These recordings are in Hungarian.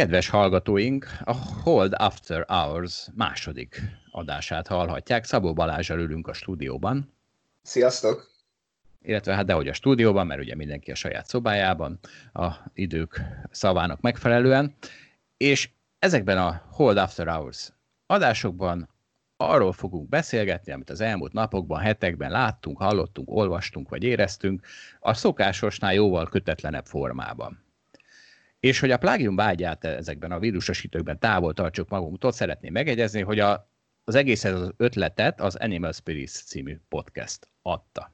Kedves hallgatóink, a Hold After Hours második adását hallhatják. Szabó Balázsral ülünk a stúdióban. Sziasztok! Illetve hát dehogy a stúdióban, mert ugye mindenki a saját szobájában, a idők szavának megfelelően. És ezekben a Hold After Hours adásokban arról fogunk beszélgetni, amit az elmúlt napokban, hetekben láttunk, hallottunk, olvastunk vagy éreztünk, a szokásosnál jóval kötetlenebb formában. És hogy a plágium vágyát ezekben a vírusosítőkben távol tartsuk magunktól, szeretném megegyezni, hogy a, az egész az ötletet az Animal Spirits című podcast adta.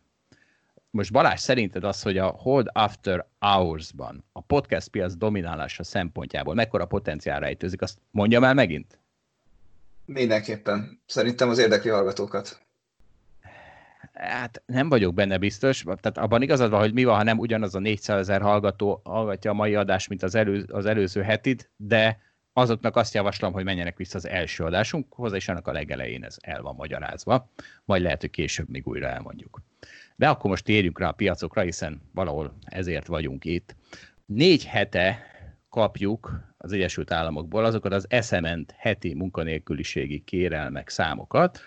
Most Balázs, szerinted az, hogy a Hold After Hours-ban a podcast piac dominálása szempontjából mekkora potenciál rejtőzik, azt mondjam el megint? Mindenképpen. Szerintem az érdekli hallgatókat. Hát nem vagyok benne biztos, tehát abban igazad van, hogy mi van, ha nem ugyanaz a 400 ezer hallgató hallgatja a mai adást, mint az, elő, az előző hetit, de azoknak azt javaslom, hogy menjenek vissza az első adásunkhoz, és annak a legelején ez el van magyarázva, majd lehet, hogy később még újra elmondjuk. De akkor most térjünk rá a piacokra, hiszen valahol ezért vagyunk itt. Négy hete kapjuk az Egyesült Államokból azokat az eszement heti munkanélküliségi kérelmek számokat,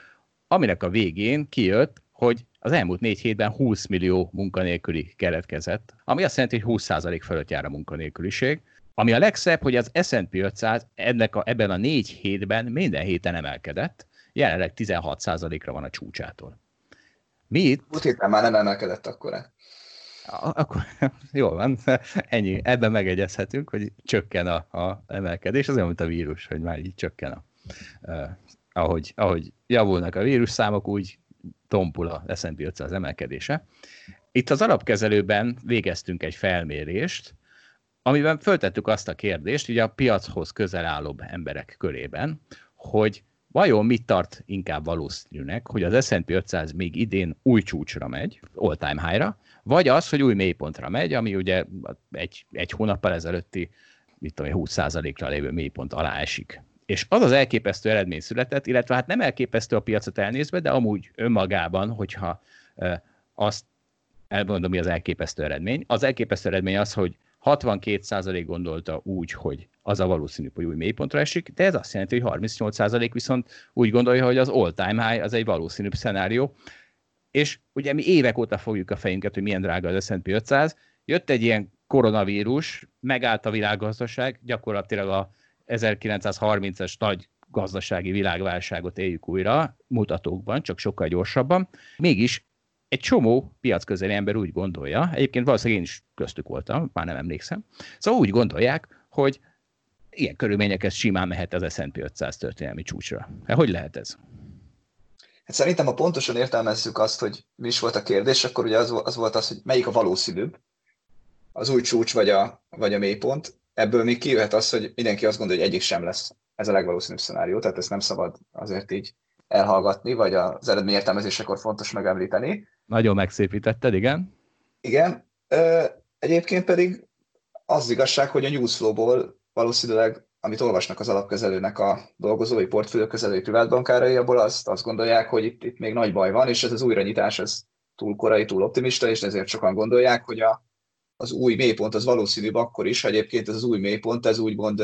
aminek a végén kijött, hogy az elmúlt négy hétben 20 millió munkanélküli keletkezett, ami azt jelenti, hogy 20% fölött jár a munkanélküliség. Ami a legszebb, hogy az S&P 500 ennek a, ebben a négy hétben minden héten emelkedett, jelenleg 16%-ra van a csúcsától. Mi itt? Múlt héten már nem emelkedett akkor -e? Akkor jól van, ennyi. Ebben megegyezhetünk, hogy csökken a, a emelkedés, az olyan, mint a vírus, hogy már így csökken a, uh, ahogy, ahogy javulnak a vírus számok, úgy tompul a S&P 500 emelkedése. Itt az alapkezelőben végeztünk egy felmérést, amiben föltettük azt a kérdést, ugye a piachoz közel állóbb emberek körében, hogy vajon mit tart inkább valószínűnek, hogy az S&P 500 még idén új csúcsra megy, all-time high-ra, vagy az, hogy új mélypontra megy, ami ugye egy, egy hónappal ezelőtti, mit tudom, 20%-ra lévő mélypont alá esik. És az az elképesztő eredmény született, illetve hát nem elképesztő a piacot elnézve, de amúgy önmagában, hogyha azt elmondom, mi az elképesztő eredmény. Az elképesztő eredmény az, hogy 62% gondolta úgy, hogy az a valószínű, hogy új mélypontra esik, de ez azt jelenti, hogy 38% viszont úgy gondolja, hogy az all-time high az egy valószínűbb szenárió. És ugye mi évek óta fogjuk a fejünket, hogy milyen drága az S&P 500. Jött egy ilyen koronavírus, megállt a világgazdaság, gyakorlatilag a 1930-es nagy gazdasági világválságot éljük újra, mutatókban, csak sokkal gyorsabban. Mégis egy csomó piacközeli ember úgy gondolja, egyébként valószínűleg én is köztük voltam, már nem emlékszem, szóval úgy gondolják, hogy ilyen körülményekhez simán mehet az S&P 500 történelmi csúcsra. Hát hogy lehet ez? Hát szerintem, ha pontosan értelmezzük azt, hogy mi is volt a kérdés, akkor ugye az, az volt az, hogy melyik a valószínűbb, az új csúcs vagy a, vagy a mélypont ebből még kijöhet az, hogy mindenki azt gondolja, hogy egyik sem lesz ez a legvalószínűbb szenárió, tehát ezt nem szabad azért így elhallgatni, vagy az eredmény értelmezésekor fontos megemlíteni. Nagyon megszépítetted, igen. Igen. Egyébként pedig az igazság, hogy a Newsflow-ból valószínűleg, amit olvasnak az alapkezelőnek a dolgozói, portfóliókezelői privátbankárai, abból azt, azt gondolják, hogy itt, itt még nagy baj van, és ez az újranyitás ez túl korai, túl optimista, és ezért sokan gondolják, hogy a az új mélypont az valószínűbb akkor is, egyébként ez az új mélypont, ez úgymond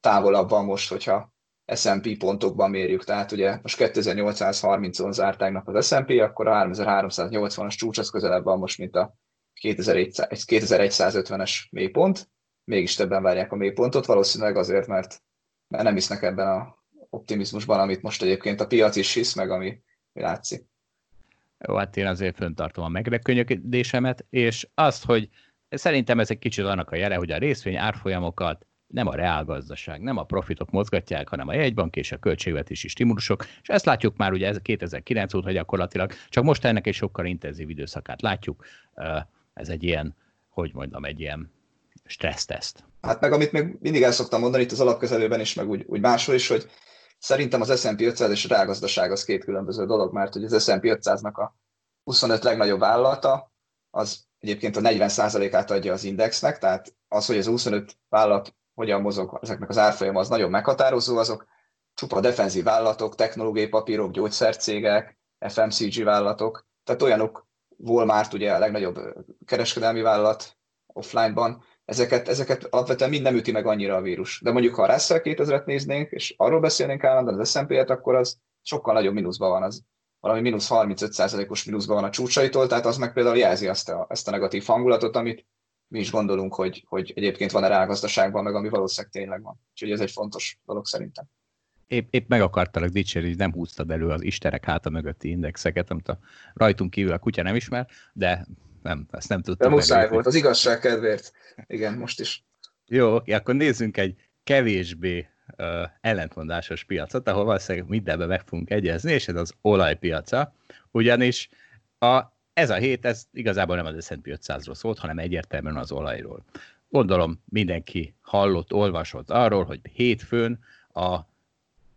távolabb van most, hogyha S&P pontokban mérjük, tehát ugye most 2830-on zárták az S&P, akkor a 3380-as csúcs az közelebb van most, mint a 2150-es mélypont, mégis többen várják a mélypontot, valószínűleg azért, mert, mert nem hisznek ebben a optimizmusban, amit most egyébként a piac is hisz, meg ami látszik. Jó, hát én azért föntartom a megrekönyödésemet, és azt, hogy Szerintem ez egy kicsit annak a jele, hogy a részvény árfolyamokat nem a reálgazdaság, nem a profitok mozgatják, hanem a jegybank és a költségvetési stimulusok, és ezt látjuk már ugye 2009 óta gyakorlatilag, csak most ennek egy sokkal intenzív időszakát látjuk. Ez egy ilyen, hogy mondjam, egy ilyen stresszteszt. Hát meg amit még mindig el szoktam mondani itt az alapközelőben is, meg úgy, úgy máshol is, hogy szerintem az S&P 500 és a reálgazdaság az két különböző dolog, mert hogy az S&P 500-nak a 25 legnagyobb vállalata, az egyébként a 40%-át adja az indexnek, tehát az, hogy ez a 25 vállalat hogyan mozog, ezeknek az árfolyama az nagyon meghatározó, azok csupa defenzív vállalatok, technológiai papírok, gyógyszercégek, FMCG vállalatok, tehát olyanok, Walmart ugye a legnagyobb kereskedelmi vállalat offline-ban, ezeket, ezeket alapvetően mind nem üti meg annyira a vírus. De mondjuk, ha a Russell 2000-et néznénk, és arról beszélnénk állandóan az S&P-et, akkor az sokkal nagyobb mínuszban van, az valami mínusz 35%-os mínuszban van a csúcsaitól, tehát az meg például jelzi azt a, ezt a negatív hangulatot, amit mi is gondolunk, hogy, hogy egyébként van-e rá a gazdaságban, meg ami valószínűleg tényleg van. Úgyhogy ez egy fontos dolog szerintem. Épp, épp meg akartalak dicsérni, hogy nem húztad elő az istenek háta mögötti indexeket, amit a rajtunk kívül a kutya nem ismer, de nem, ezt nem tudtam. De muszáj volt, az igazság kedvéért. Igen, most is. Jó, oké, akkor nézzünk egy kevésbé uh, ellentmondásos piacot, ahol valószínűleg mindenben meg fogunk egyezni, és ez az olajpiaca, ugyanis a, ez a hét, ez igazából nem az S&P 500-ról szólt, hanem egyértelműen az olajról. Gondolom mindenki hallott, olvasott arról, hogy hétfőn a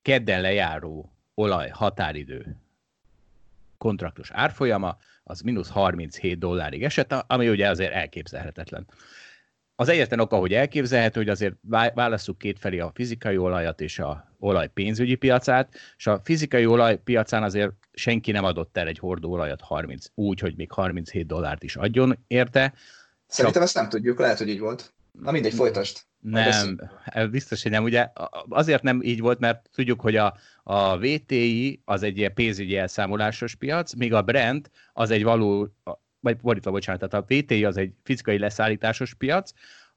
kedden lejáró olaj határidő kontraktus árfolyama az mínusz 37 dollárig esett, ami ugye azért elképzelhetetlen. Az egyetlen oka, hogy elképzelhető, hogy azért válasszuk kétfelé a fizikai olajat és a olaj pénzügyi piacát, és a fizikai olaj piacán azért senki nem adott el egy hordó olajat 30, úgy, hogy még 37 dollárt is adjon érte. Szerintem Csak... ezt nem tudjuk, lehet, hogy így volt. Na mindegy, folytast. Nem, biztos, hogy nem. Ugye azért nem így volt, mert tudjuk, hogy a, a VTI az egy ilyen pénzügyi elszámolásos piac, míg a Brent az egy való, vagy fordítva, bocsánat, tehát a VTI az egy fizikai leszállításos piac,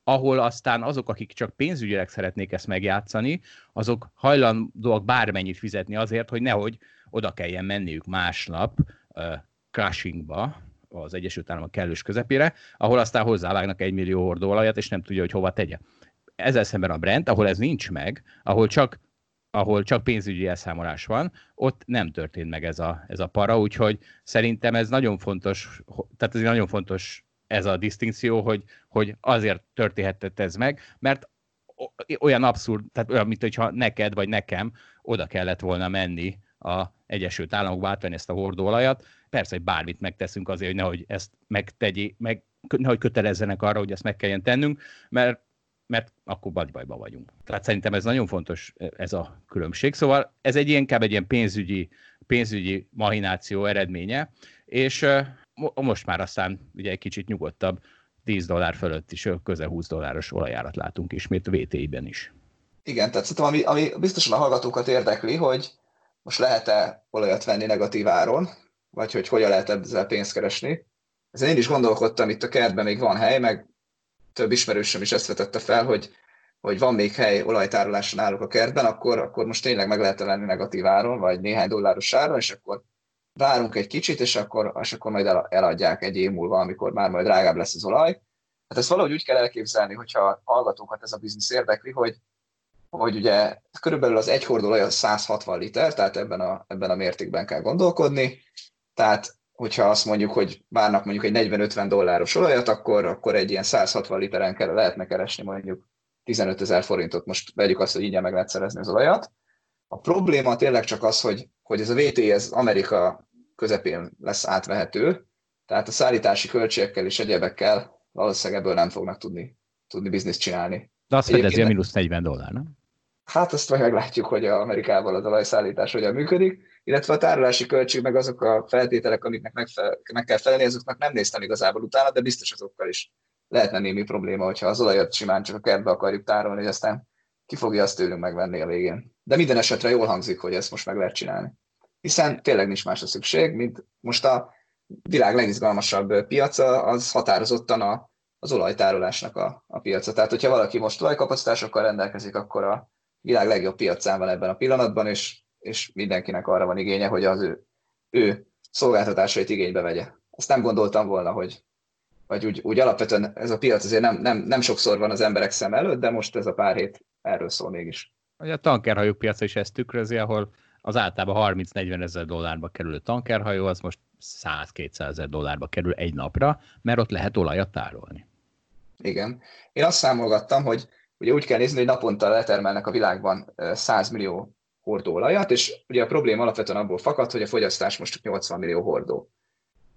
ahol aztán azok, akik csak pénzügyileg szeretnék ezt megjátszani, azok hajlandóak bármennyit fizetni azért, hogy nehogy oda kelljen menniük másnap uh, crashingba, az Egyesült Államok kellős közepére, ahol aztán hozzávágnak egy millió hordóolajat, és nem tudja, hogy hova tegye. Ezzel szemben a Brent, ahol ez nincs meg, ahol csak ahol csak pénzügyi elszámolás van, ott nem történt meg ez a, ez a para, úgyhogy szerintem ez nagyon fontos, tehát ez nagyon fontos ez a distinkció, hogy, hogy azért történhetett ez meg, mert olyan abszurd, tehát olyan, mint hogyha neked vagy nekem oda kellett volna menni a Egyesült Államokba átvenni ezt a hordóolajat. Persze, hogy bármit megteszünk azért, hogy nehogy ezt megtegyék, meg, nehogy kötelezzenek arra, hogy ezt meg kelljen tennünk, mert mert akkor bajba vagyunk. Tehát szerintem ez nagyon fontos, ez a különbség. Szóval ez egy inkább egy ilyen pénzügyi, pénzügyi mahináció eredménye, és most már aztán ugye egy kicsit nyugodtabb, 10 dollár fölött is közel 20 dolláros olajárat látunk ismét VTI-ben is. Igen, tehát szerintem ami, ami biztosan a hallgatókat érdekli, hogy most lehet-e olajat venni negatív áron, vagy hogy hogyan lehet ezzel pénzt keresni. Ezen én is gondolkodtam, itt a kertben még van hely, meg több ismerősöm is ezt vetette fel, hogy, hogy van még hely olajtárolásra náluk a kertben, akkor, akkor most tényleg meg lehet venni negatív áron, vagy néhány dolláros áron, és akkor várunk egy kicsit, és akkor, és akkor majd eladják egy év múlva, amikor már majd drágább lesz az olaj. Hát ezt valahogy úgy kell elképzelni, hogyha a hallgatókat ez a biznisz érdekli, hogy, hogy ugye körülbelül az egy hordolaj az 160 liter, tehát ebben a, ebben a mértékben kell gondolkodni. Tehát hogyha azt mondjuk, hogy várnak mondjuk egy 40-50 dolláros olajat, akkor, akkor egy ilyen 160 literen kell, lehetne keresni mondjuk 15 ezer forintot. Most vegyük azt, hogy ingyen meg lehet szerezni az olajat. A probléma tényleg csak az, hogy, hogy ez a VT ez Amerika közepén lesz átvehető, tehát a szállítási költségekkel és egyebekkel valószínűleg ebből nem fognak tudni, tudni bizniszt csinálni. De azt fedezi a mínusz 40 dollár, nem? Hát azt majd meglátjuk, hogy a Amerikával az olajszállítás hogyan működik, illetve a tárolási költség, meg azok a feltételek, amiknek megfele- meg kell felelni, azoknak nem néztem igazából utána, de biztos azokkal is lehetne némi probléma, hogyha az olajat simán csak a kertbe akarjuk tárolni, hogy aztán ki fogja azt tőlünk megvenni a végén. De minden esetre jól hangzik, hogy ezt most meg lehet csinálni. Hiszen tényleg nincs más a szükség, mint most a világ legizgalmasabb piaca, az határozottan a, az olajtárolásnak a, a piaca. Tehát, hogyha valaki most olajkapacitásokkal rendelkezik, akkor a világ legjobb piacán van ebben a pillanatban, és, és mindenkinek arra van igénye, hogy az ő, ő szolgáltatásait igénybe vegye. Azt nem gondoltam volna, hogy vagy úgy, úgy alapvetően ez a piac azért nem, nem, nem sokszor van az emberek szem előtt, de most ez a pár hét erről szól mégis. A tankerhajók piaca is ezt tükrözi, ahol az általában 30-40 ezer dollárba kerülő tankerhajó, az most 100-200 ezer dollárba kerül egy napra, mert ott lehet olajat tárolni. Igen. Én azt számolgattam, hogy ugye úgy kell nézni, hogy naponta letermelnek a világban 100 millió hordó olajat, és ugye a probléma alapvetően abból fakad, hogy a fogyasztás most csak 80 millió hordó.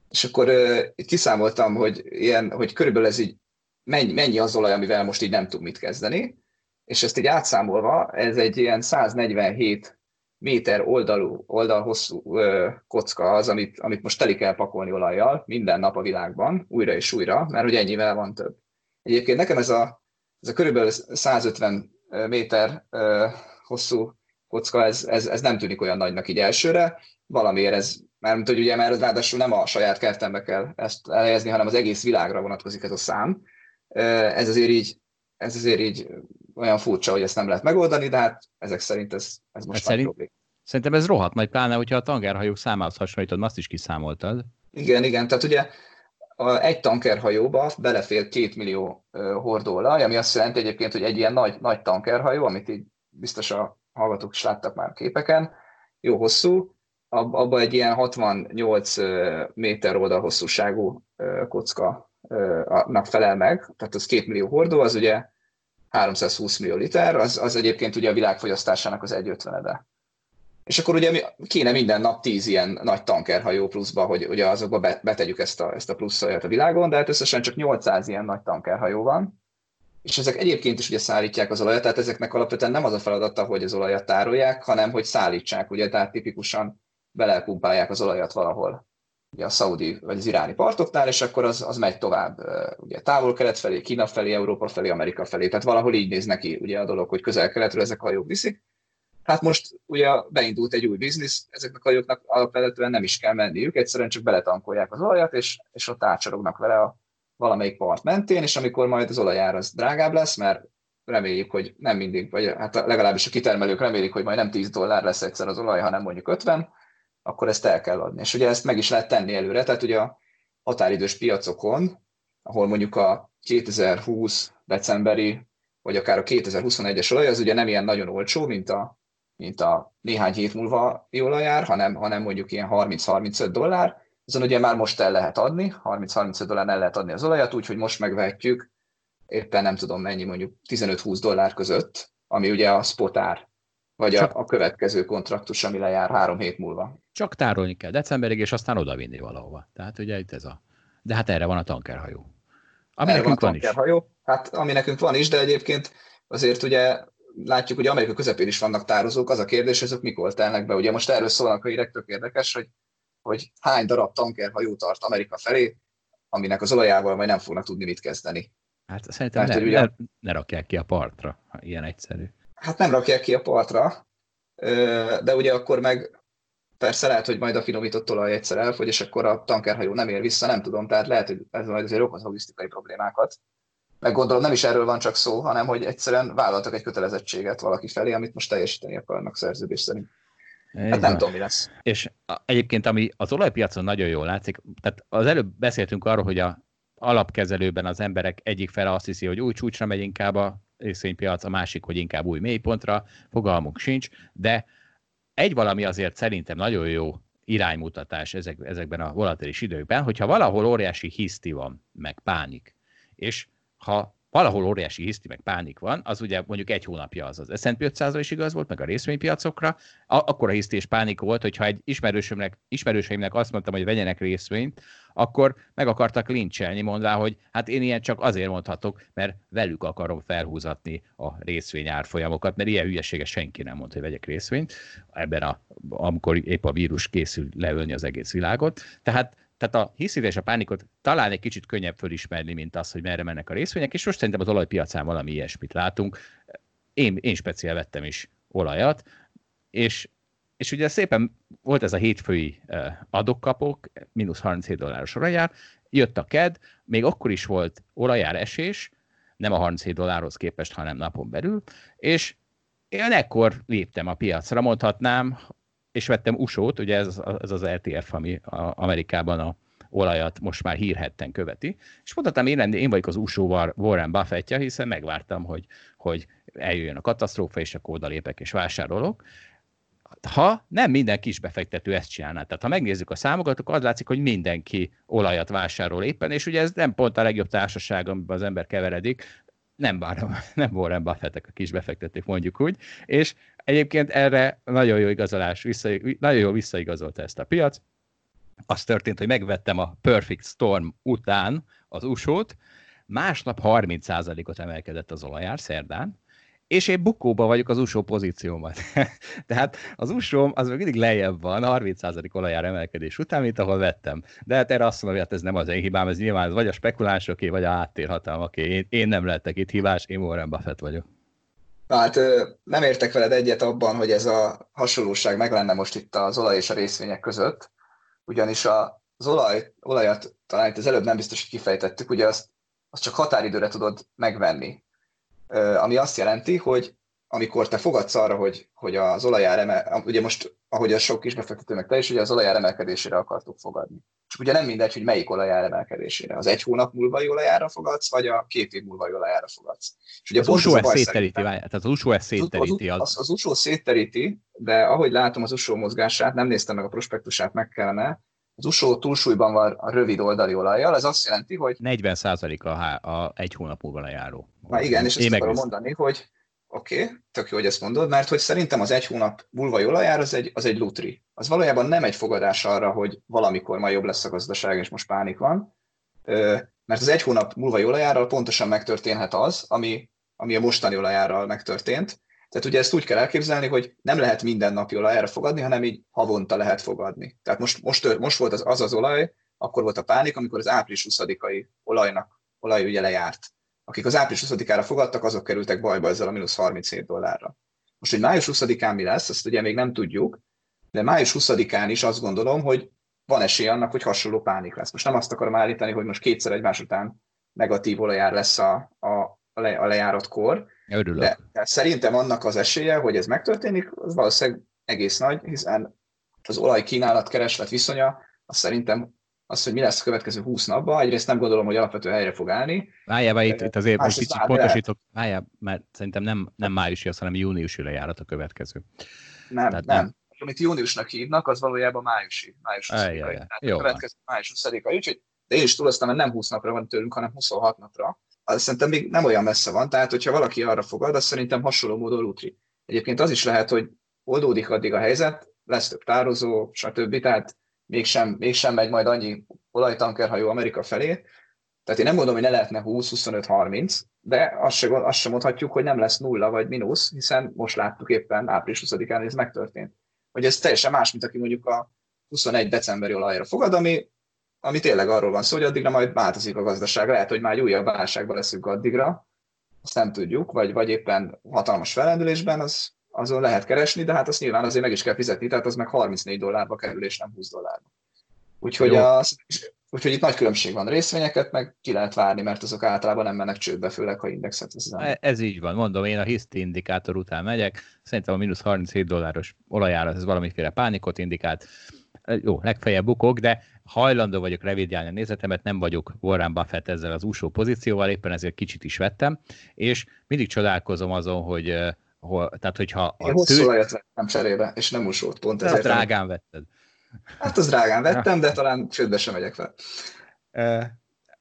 És akkor uh, kiszámoltam, hogy, ilyen, hogy körülbelül ez így mennyi, mennyi az olaj, amivel most így nem tud mit kezdeni, és ezt így átszámolva, ez egy ilyen 147 méter oldalú, oldal hosszú uh, kocka az, amit, amit most teli kell pakolni olajjal minden nap a világban, újra és újra, mert hogy ennyivel van több. Egyébként nekem ez a, ez a körülbelül 150 méter hosszú kocka, ez, ez, ez nem tűnik olyan nagynak így elsőre, valamiért ez, mert hogy ugye már ez ráadásul nem a saját kertembe kell ezt elhelyezni, hanem az egész világra vonatkozik ez a szám. Ez azért így, ez azért így olyan furcsa, hogy ezt nem lehet megoldani, de hát ezek szerint ez, ez most hát szerint, probléma. Szerintem ez rohadt majd, pláne, hogyha a tangerhajók számához hasonlítod, azt is kiszámoltad. Igen, igen, tehát ugye a, egy tankerhajóba belefér két millió hordóolaj, ami azt jelenti egyébként, hogy egy ilyen nagy, nagy tankerhajó, amit így biztos a hallgatók is láttak már képeken, jó hosszú, abban egy ilyen 68 méter oldal hosszúságú kocka felel meg, tehát az két millió hordó, az ugye 320 millió liter, az, az egyébként ugye a világfogyasztásának az 1,50-ede. És akkor ugye kéne minden nap tíz ilyen nagy tankerhajó pluszba, hogy ugye azokba betegyük ezt a, ezt a plusz a világon, de hát összesen csak 800 ilyen nagy tankerhajó van, és ezek egyébként is ugye szállítják az olajat, tehát ezeknek alapvetően nem az a feladata, hogy az olajat tárolják, hanem hogy szállítsák, ugye, tehát tipikusan belepumpálják az olajat valahol ugye a szaudi vagy az iráni partoknál, és akkor az, az megy tovább ugye távol-kelet felé, Kína felé, Európa felé, Amerika felé. Tehát valahol így néz neki ugye a dolog, hogy közel-keletről ezek a hajók viszik. Hát most ugye beindult egy új biznisz, ezeknek a hajóknak alapvetően nem is kell menniük, egyszerűen csak beletankolják az olajat, és, és ott átcsorognak vele a valamelyik part mentén, és amikor majd az olajár az drágább lesz, mert reméljük, hogy nem mindig, vagy hát legalábbis a kitermelők remélik, hogy majd nem 10 dollár lesz egyszer az olaj, hanem mondjuk 50, akkor ezt el kell adni. És ugye ezt meg is lehet tenni előre, tehát ugye a határidős piacokon, ahol mondjuk a 2020 decemberi, vagy akár a 2021-es olaj, az ugye nem ilyen nagyon olcsó, mint a, mint a néhány hét múlva olajár, hanem, hanem mondjuk ilyen 30-35 dollár, azon ugye már most el lehet adni, 30-35 dollár el lehet adni az olajat, úgyhogy most megvehetjük éppen nem tudom mennyi, mondjuk 15-20 dollár között, ami ugye a spot ár, vagy a, a következő kontraktus, ami lejár három hét múlva. Csak tárolni kell decemberig, és aztán odavinni valahova. Tehát ugye itt ez a... De hát erre van a tankerhajó. Ami erre nekünk van, van tankerhajó. Is. Hát ami nekünk van is, de egyébként azért ugye látjuk, hogy Amerika közepén is vannak tározók, az a kérdés, hogy azok mikor telnek be. Ugye most erről szólnak a hírek, tök érdekes, hogy, hogy hány darab tankerhajó tart Amerika felé, aminek az olajával majd nem fognak tudni mit kezdeni. Hát szerintem Mert, ne, ugye, ne, ne rakják ki a partra, ha ilyen egyszerű. Hát nem rakják ki a partra, de ugye akkor meg persze lehet, hogy majd a finomított olaj egyszer elfogy, és akkor a tankerhajó nem ér vissza, nem tudom, tehát lehet, hogy ez majd azért okoz logisztikai problémákat. Meg gondolom nem is erről van csak szó, hanem hogy egyszerűen vállaltak egy kötelezettséget valaki felé, amit most teljesíteni akarnak szerződés szerint. Hát nem tudom, mi lesz. És egyébként, ami az olajpiacon nagyon jól látszik, tehát az előbb beszéltünk arról, hogy a alapkezelőben az emberek egyik fele azt hiszi, hogy új csúcsra megy inkább a részvénypiac, a másik, hogy inkább új mélypontra, fogalmuk sincs, de egy valami azért szerintem nagyon jó iránymutatás ezek, ezekben a volatilis időkben, hogyha valahol óriási hiszti van, meg pánik, és ha valahol óriási hiszti, meg pánik van, az ugye mondjuk egy hónapja az az S&P 500 is igaz volt, meg a részvénypiacokra, akkor a hiszti és pánik volt, hogyha egy ismerősömnek, ismerőseimnek azt mondtam, hogy vegyenek részvényt, akkor meg akartak lincselni, mondvá, hogy hát én ilyen csak azért mondhatok, mert velük akarom felhúzatni a részvény árfolyamokat, mert ilyen hülyeséges senki nem mondta, hogy vegyek részvényt, ebben a, amikor épp a vírus készül leölni az egész világot. Tehát tehát a hiszit és a pánikot talán egy kicsit könnyebb fölismerni, mint az, hogy merre mennek a részvények, és most szerintem az olajpiacán valami ilyesmit látunk. Én, én speciál vettem is olajat, és, és ugye szépen volt ez a hétfői adokkapok, mínusz 37 dolláros olajár, jött a KED, még akkor is volt olajár esés, nem a 37 dollárhoz képest, hanem napon belül, és én ekkor léptem a piacra, mondhatnám, és vettem usót, ugye ez, ez az LTF, ami a, Amerikában a olajat most már hírhetten követi, és mondhatnám, én, én vagyok az usó Warren Buffettja, hiszen megvártam, hogy, hogy eljöjjön a katasztrófa, és akkor oda lépek és vásárolok. Ha nem minden kis befektető ezt csinálná, tehát ha megnézzük a számokat, akkor az látszik, hogy mindenki olajat vásárol éppen, és ugye ez nem pont a legjobb társaság, amiben az ember keveredik, nem várom, nem Warren Buffettek a kis befektetők, mondjuk úgy, és egyébként erre nagyon jó igazolás, vissza, nagyon jól visszaigazolta ezt a piac. Az történt, hogy megvettem a Perfect Storm után az usót, másnap 30%-ot emelkedett az olajár szerdán, és én bukóba vagyok az USO pozíciómat. Tehát az USO az még mindig lejjebb van, 30% olajár emelkedés után, mint ahol vettem. De hát erre azt mondom, hogy hát ez nem az én hibám, ez nyilván vagy a spekulánsoké, vagy a háttérhatalmaké. Én, én nem lettek itt hibás, én Warren Buffett vagyok. Hát nem értek veled egyet abban, hogy ez a hasonlóság meg lenne most itt az olaj és a részvények között, ugyanis az olaj, olajat talán itt az előbb nem biztos, hogy kifejtettük, ugye azt, azt csak határidőre tudod megvenni. Ami azt jelenti, hogy amikor te fogadsz arra, hogy, hogy az olajár emel, ugye most, ahogy a sok kisbefektetőnek te is, ugye az olajár emelkedésére akartuk fogadni. Csak ugye nem mindegy, hogy melyik olajár emelkedésére. Az egy hónap múlva olajára fogadsz, vagy a két év múlva olajára fogadsz. És ugye az USO ezt szétteríti, tehát az USO ezt szétteríti. Az, az, az USO szétteríti, de ahogy látom az USO mozgását, nem néztem meg a prospektusát, meg kellene, az USO túlsúlyban van a rövid oldali olajjal, ez azt jelenti, hogy... 40% a, a egy hónap múlva lejáró. Na igen, és ezt akarom mondani, hogy oké, okay, tök jó, hogy ezt mondod, mert hogy szerintem az egy hónap múlva olajár az egy, az egy lutri. Az valójában nem egy fogadás arra, hogy valamikor majd jobb lesz a gazdaság, és most pánik van, mert az egy hónap múlva olajárral pontosan megtörténhet az, ami, ami a mostani olajárral megtörtént, tehát ugye ezt úgy kell elképzelni, hogy nem lehet minden napi olajra fogadni, hanem így havonta lehet fogadni. Tehát most, most, most volt az, az az olaj, akkor volt a pánik, amikor az április 20-ai olajnak, olaj ugye lejárt. Akik az április 20-ára fogadtak, azok kerültek bajba ezzel a mínusz 37 dollárra. Most, hogy május 20-án mi lesz, azt ugye még nem tudjuk, de május 20-án is azt gondolom, hogy van esély annak, hogy hasonló pánik lesz. Most nem azt akarom állítani, hogy most kétszer egymás után negatív olajár lesz a, a, a, le, a lejárat kor, Örülök. De, de szerintem annak az esélye, hogy ez megtörténik, az valószínűleg egész nagy, hiszen az olaj kínálat kereslet viszonya, az szerintem az, hogy mi lesz a következő 20 napban, egyrészt nem gondolom, hogy alapvető helyre fog állni. Várjál, itt, itt azért most kicsit pontosítok, várjál, mert szerintem nem, nem májusi, hanem júniusi lejárat a következő. Nem, Tehát nem. nem. Amit júniusnak hívnak, az valójában májusi. Május 20 ja, ja. a következő május 20 úgyhogy de én is túloztam, mert nem 20 napra van tőlünk, hanem 26 napra az szerintem még nem olyan messze van, tehát hogyha valaki arra fogad, az szerintem hasonló módon lutri. Egyébként az is lehet, hogy oldódik addig a helyzet, lesz több tározó, stb. Tehát mégsem, mégsem megy majd annyi olajtankerhajó Amerika felé. Tehát én nem mondom, hogy ne lehetne 20, 25, 30, de azt sem, azt sem mondhatjuk, hogy nem lesz nulla vagy mínusz, hiszen most láttuk éppen április 20-án, hogy ez megtörtént. Hogy ez teljesen más, mint aki mondjuk a 21 decemberi olajra fogad, ami ami tényleg arról van szó, hogy addigra majd változik a gazdaság. Lehet, hogy már egy újabb válságban leszünk addigra, azt nem tudjuk, vagy, vagy éppen hatalmas felendülésben, az, azon lehet keresni, de hát azt nyilván azért meg is kell fizetni, tehát az meg 34 dollárba kerül, és nem 20 dollárba. Úgyhogy, az, úgyhogy itt nagy különbség van. Részvényeket meg ki lehet várni, mert azok általában nem mennek csődbe, főleg ha indexet veszem. E, ez így van. Mondom, én a HIST indikátor után megyek. Szerintem a mínusz 37 dolláros olajárat ez valamiféle pánikot indikált jó, legfeljebb bukok, de hajlandó vagyok revidiálni a nézetemet, nem vagyok Warren Buffett ezzel az úsó pozícióval, éppen ezért kicsit is vettem, és mindig csodálkozom azon, hogy hol, tehát hogyha... Én hosszú tő... olajat vettem cserébe, és nem usót, pont ezért. drágán vetted. Hát az drágán vettem, de talán csődbe sem megyek fel.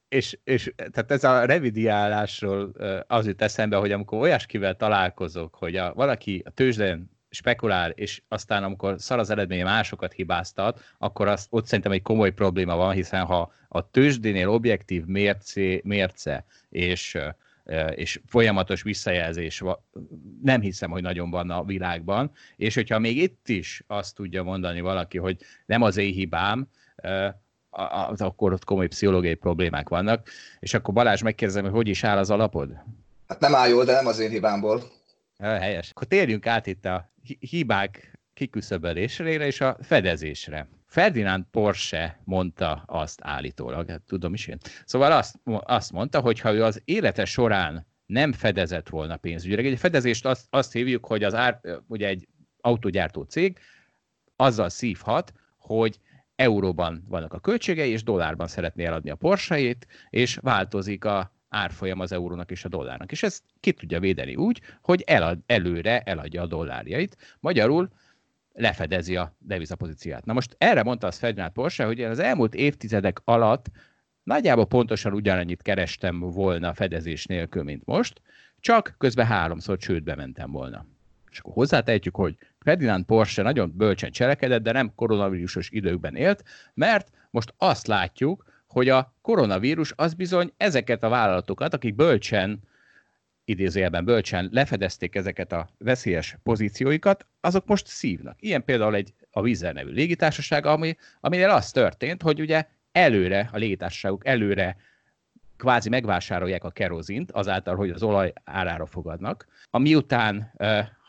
és, és tehát ez a revidiálásról az jut eszembe, hogy amikor olyaskivel találkozok, hogy a, valaki a tőzsdén spekulál, és aztán amikor szar az eredménye másokat hibáztat, akkor az, ott szerintem egy komoly probléma van, hiszen ha a tőzsdénél objektív mérce, mérce és, és folyamatos visszajelzés nem hiszem, hogy nagyon van a világban, és hogyha még itt is azt tudja mondani valaki, hogy nem az én hibám, akkor ott komoly pszichológiai problémák vannak. És akkor Balázs megkérdezem, hogy hogy is áll az alapod? Hát nem áll jól, de nem az én hibámból. Helyes. Akkor térjünk át itt a hibák kiküszöbölésére és a fedezésre. Ferdinand Porsche mondta azt állítólag, hát tudom is én. Szóval azt, azt mondta, hogy ha ő az élete során nem fedezett volna pénzügyileg, egy fedezést azt, azt hívjuk, hogy az ár, ugye egy autógyártó cég azzal szívhat, hogy euróban vannak a költségei, és dollárban szeretné eladni a Porsche-ét, és változik a árfolyam az eurónak és a dollárnak. És ezt ki tudja védeni úgy, hogy elad, előre eladja a dollárjait. Magyarul lefedezi a devizapozíciát. Na most erre mondta az Ferdinand Porsche, hogy az elmúlt évtizedek alatt nagyjából pontosan ugyanannyit kerestem volna fedezés nélkül, mint most, csak közben háromszor csődbe mentem volna. És akkor hozzátehetjük, hogy Ferdinand Porsche nagyon bölcsen cselekedett, de nem koronavírusos időkben élt, mert most azt látjuk, hogy a koronavírus az bizony ezeket a vállalatokat, akik bölcsen idézőjelben bölcsen lefedezték ezeket a veszélyes pozícióikat, azok most szívnak. Ilyen például egy a Vizer nevű légitársaság, ami, aminél az történt, hogy ugye előre, a légitársaságok előre kvázi megvásárolják a kerozint, azáltal, hogy az olaj árára fogadnak. Ami után,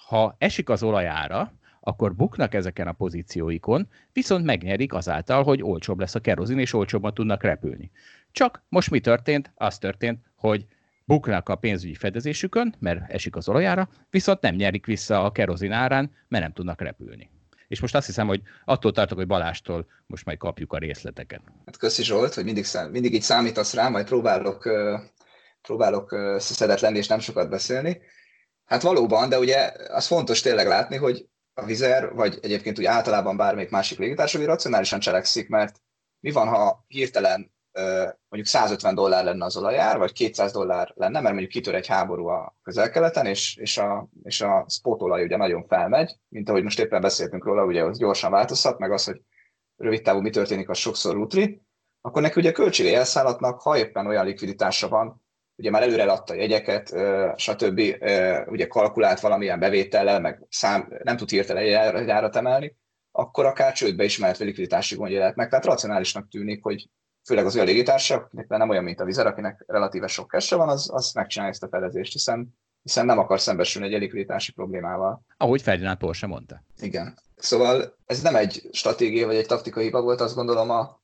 ha esik az olajára, akkor buknak ezeken a pozícióikon, viszont megnyerik azáltal, hogy olcsóbb lesz a kerozin, és olcsóbban tudnak repülni. Csak most mi történt? Az történt, hogy buknak a pénzügyi fedezésükön, mert esik az olajára, viszont nem nyerik vissza a kerozin árán, mert nem tudnak repülni. És most azt hiszem, hogy attól tartok, hogy Balástól most majd kapjuk a részleteket. Hát köszi Zsolt, hogy mindig, szám, mindig így számítasz rá, majd próbálok, próbálok szedett lenni és nem sokat beszélni. Hát valóban, de ugye az fontos tényleg látni, hogy a Vizer, vagy egyébként úgy általában bármelyik másik légitársaság racionálisan cselekszik, mert mi van, ha hirtelen mondjuk 150 dollár lenne az olajár, vagy 200 dollár lenne, mert mondjuk kitör egy háború a közel-keleten, és, és, a, és a spotolaj ugye nagyon felmegy, mint ahogy most éppen beszéltünk róla, ugye az gyorsan változhat, meg az, hogy rövid távú mi történik, az sokszor útri, akkor neki ugye költsége elszállatnak, ha éppen olyan likviditása van, ugye már előre adta jegyeket, stb. ugye kalkulált valamilyen bevétellel, meg szám, nem tud hirtelen egy árat emelni, akkor akár csődbe is mehet, likviditási gondja lehet meg. Tehát racionálisnak tűnik, hogy főleg az olyan légitársak, nem olyan, mint a vizer, akinek relatíve sok kesse van, az, az megcsinálja ezt a fedezést, hiszen, hiszen nem akar szembesülni egy likviditási problémával. Ahogy Ferdinand Porsche mondta. Igen. Szóval ez nem egy stratégia vagy egy taktikai hiba volt, azt gondolom a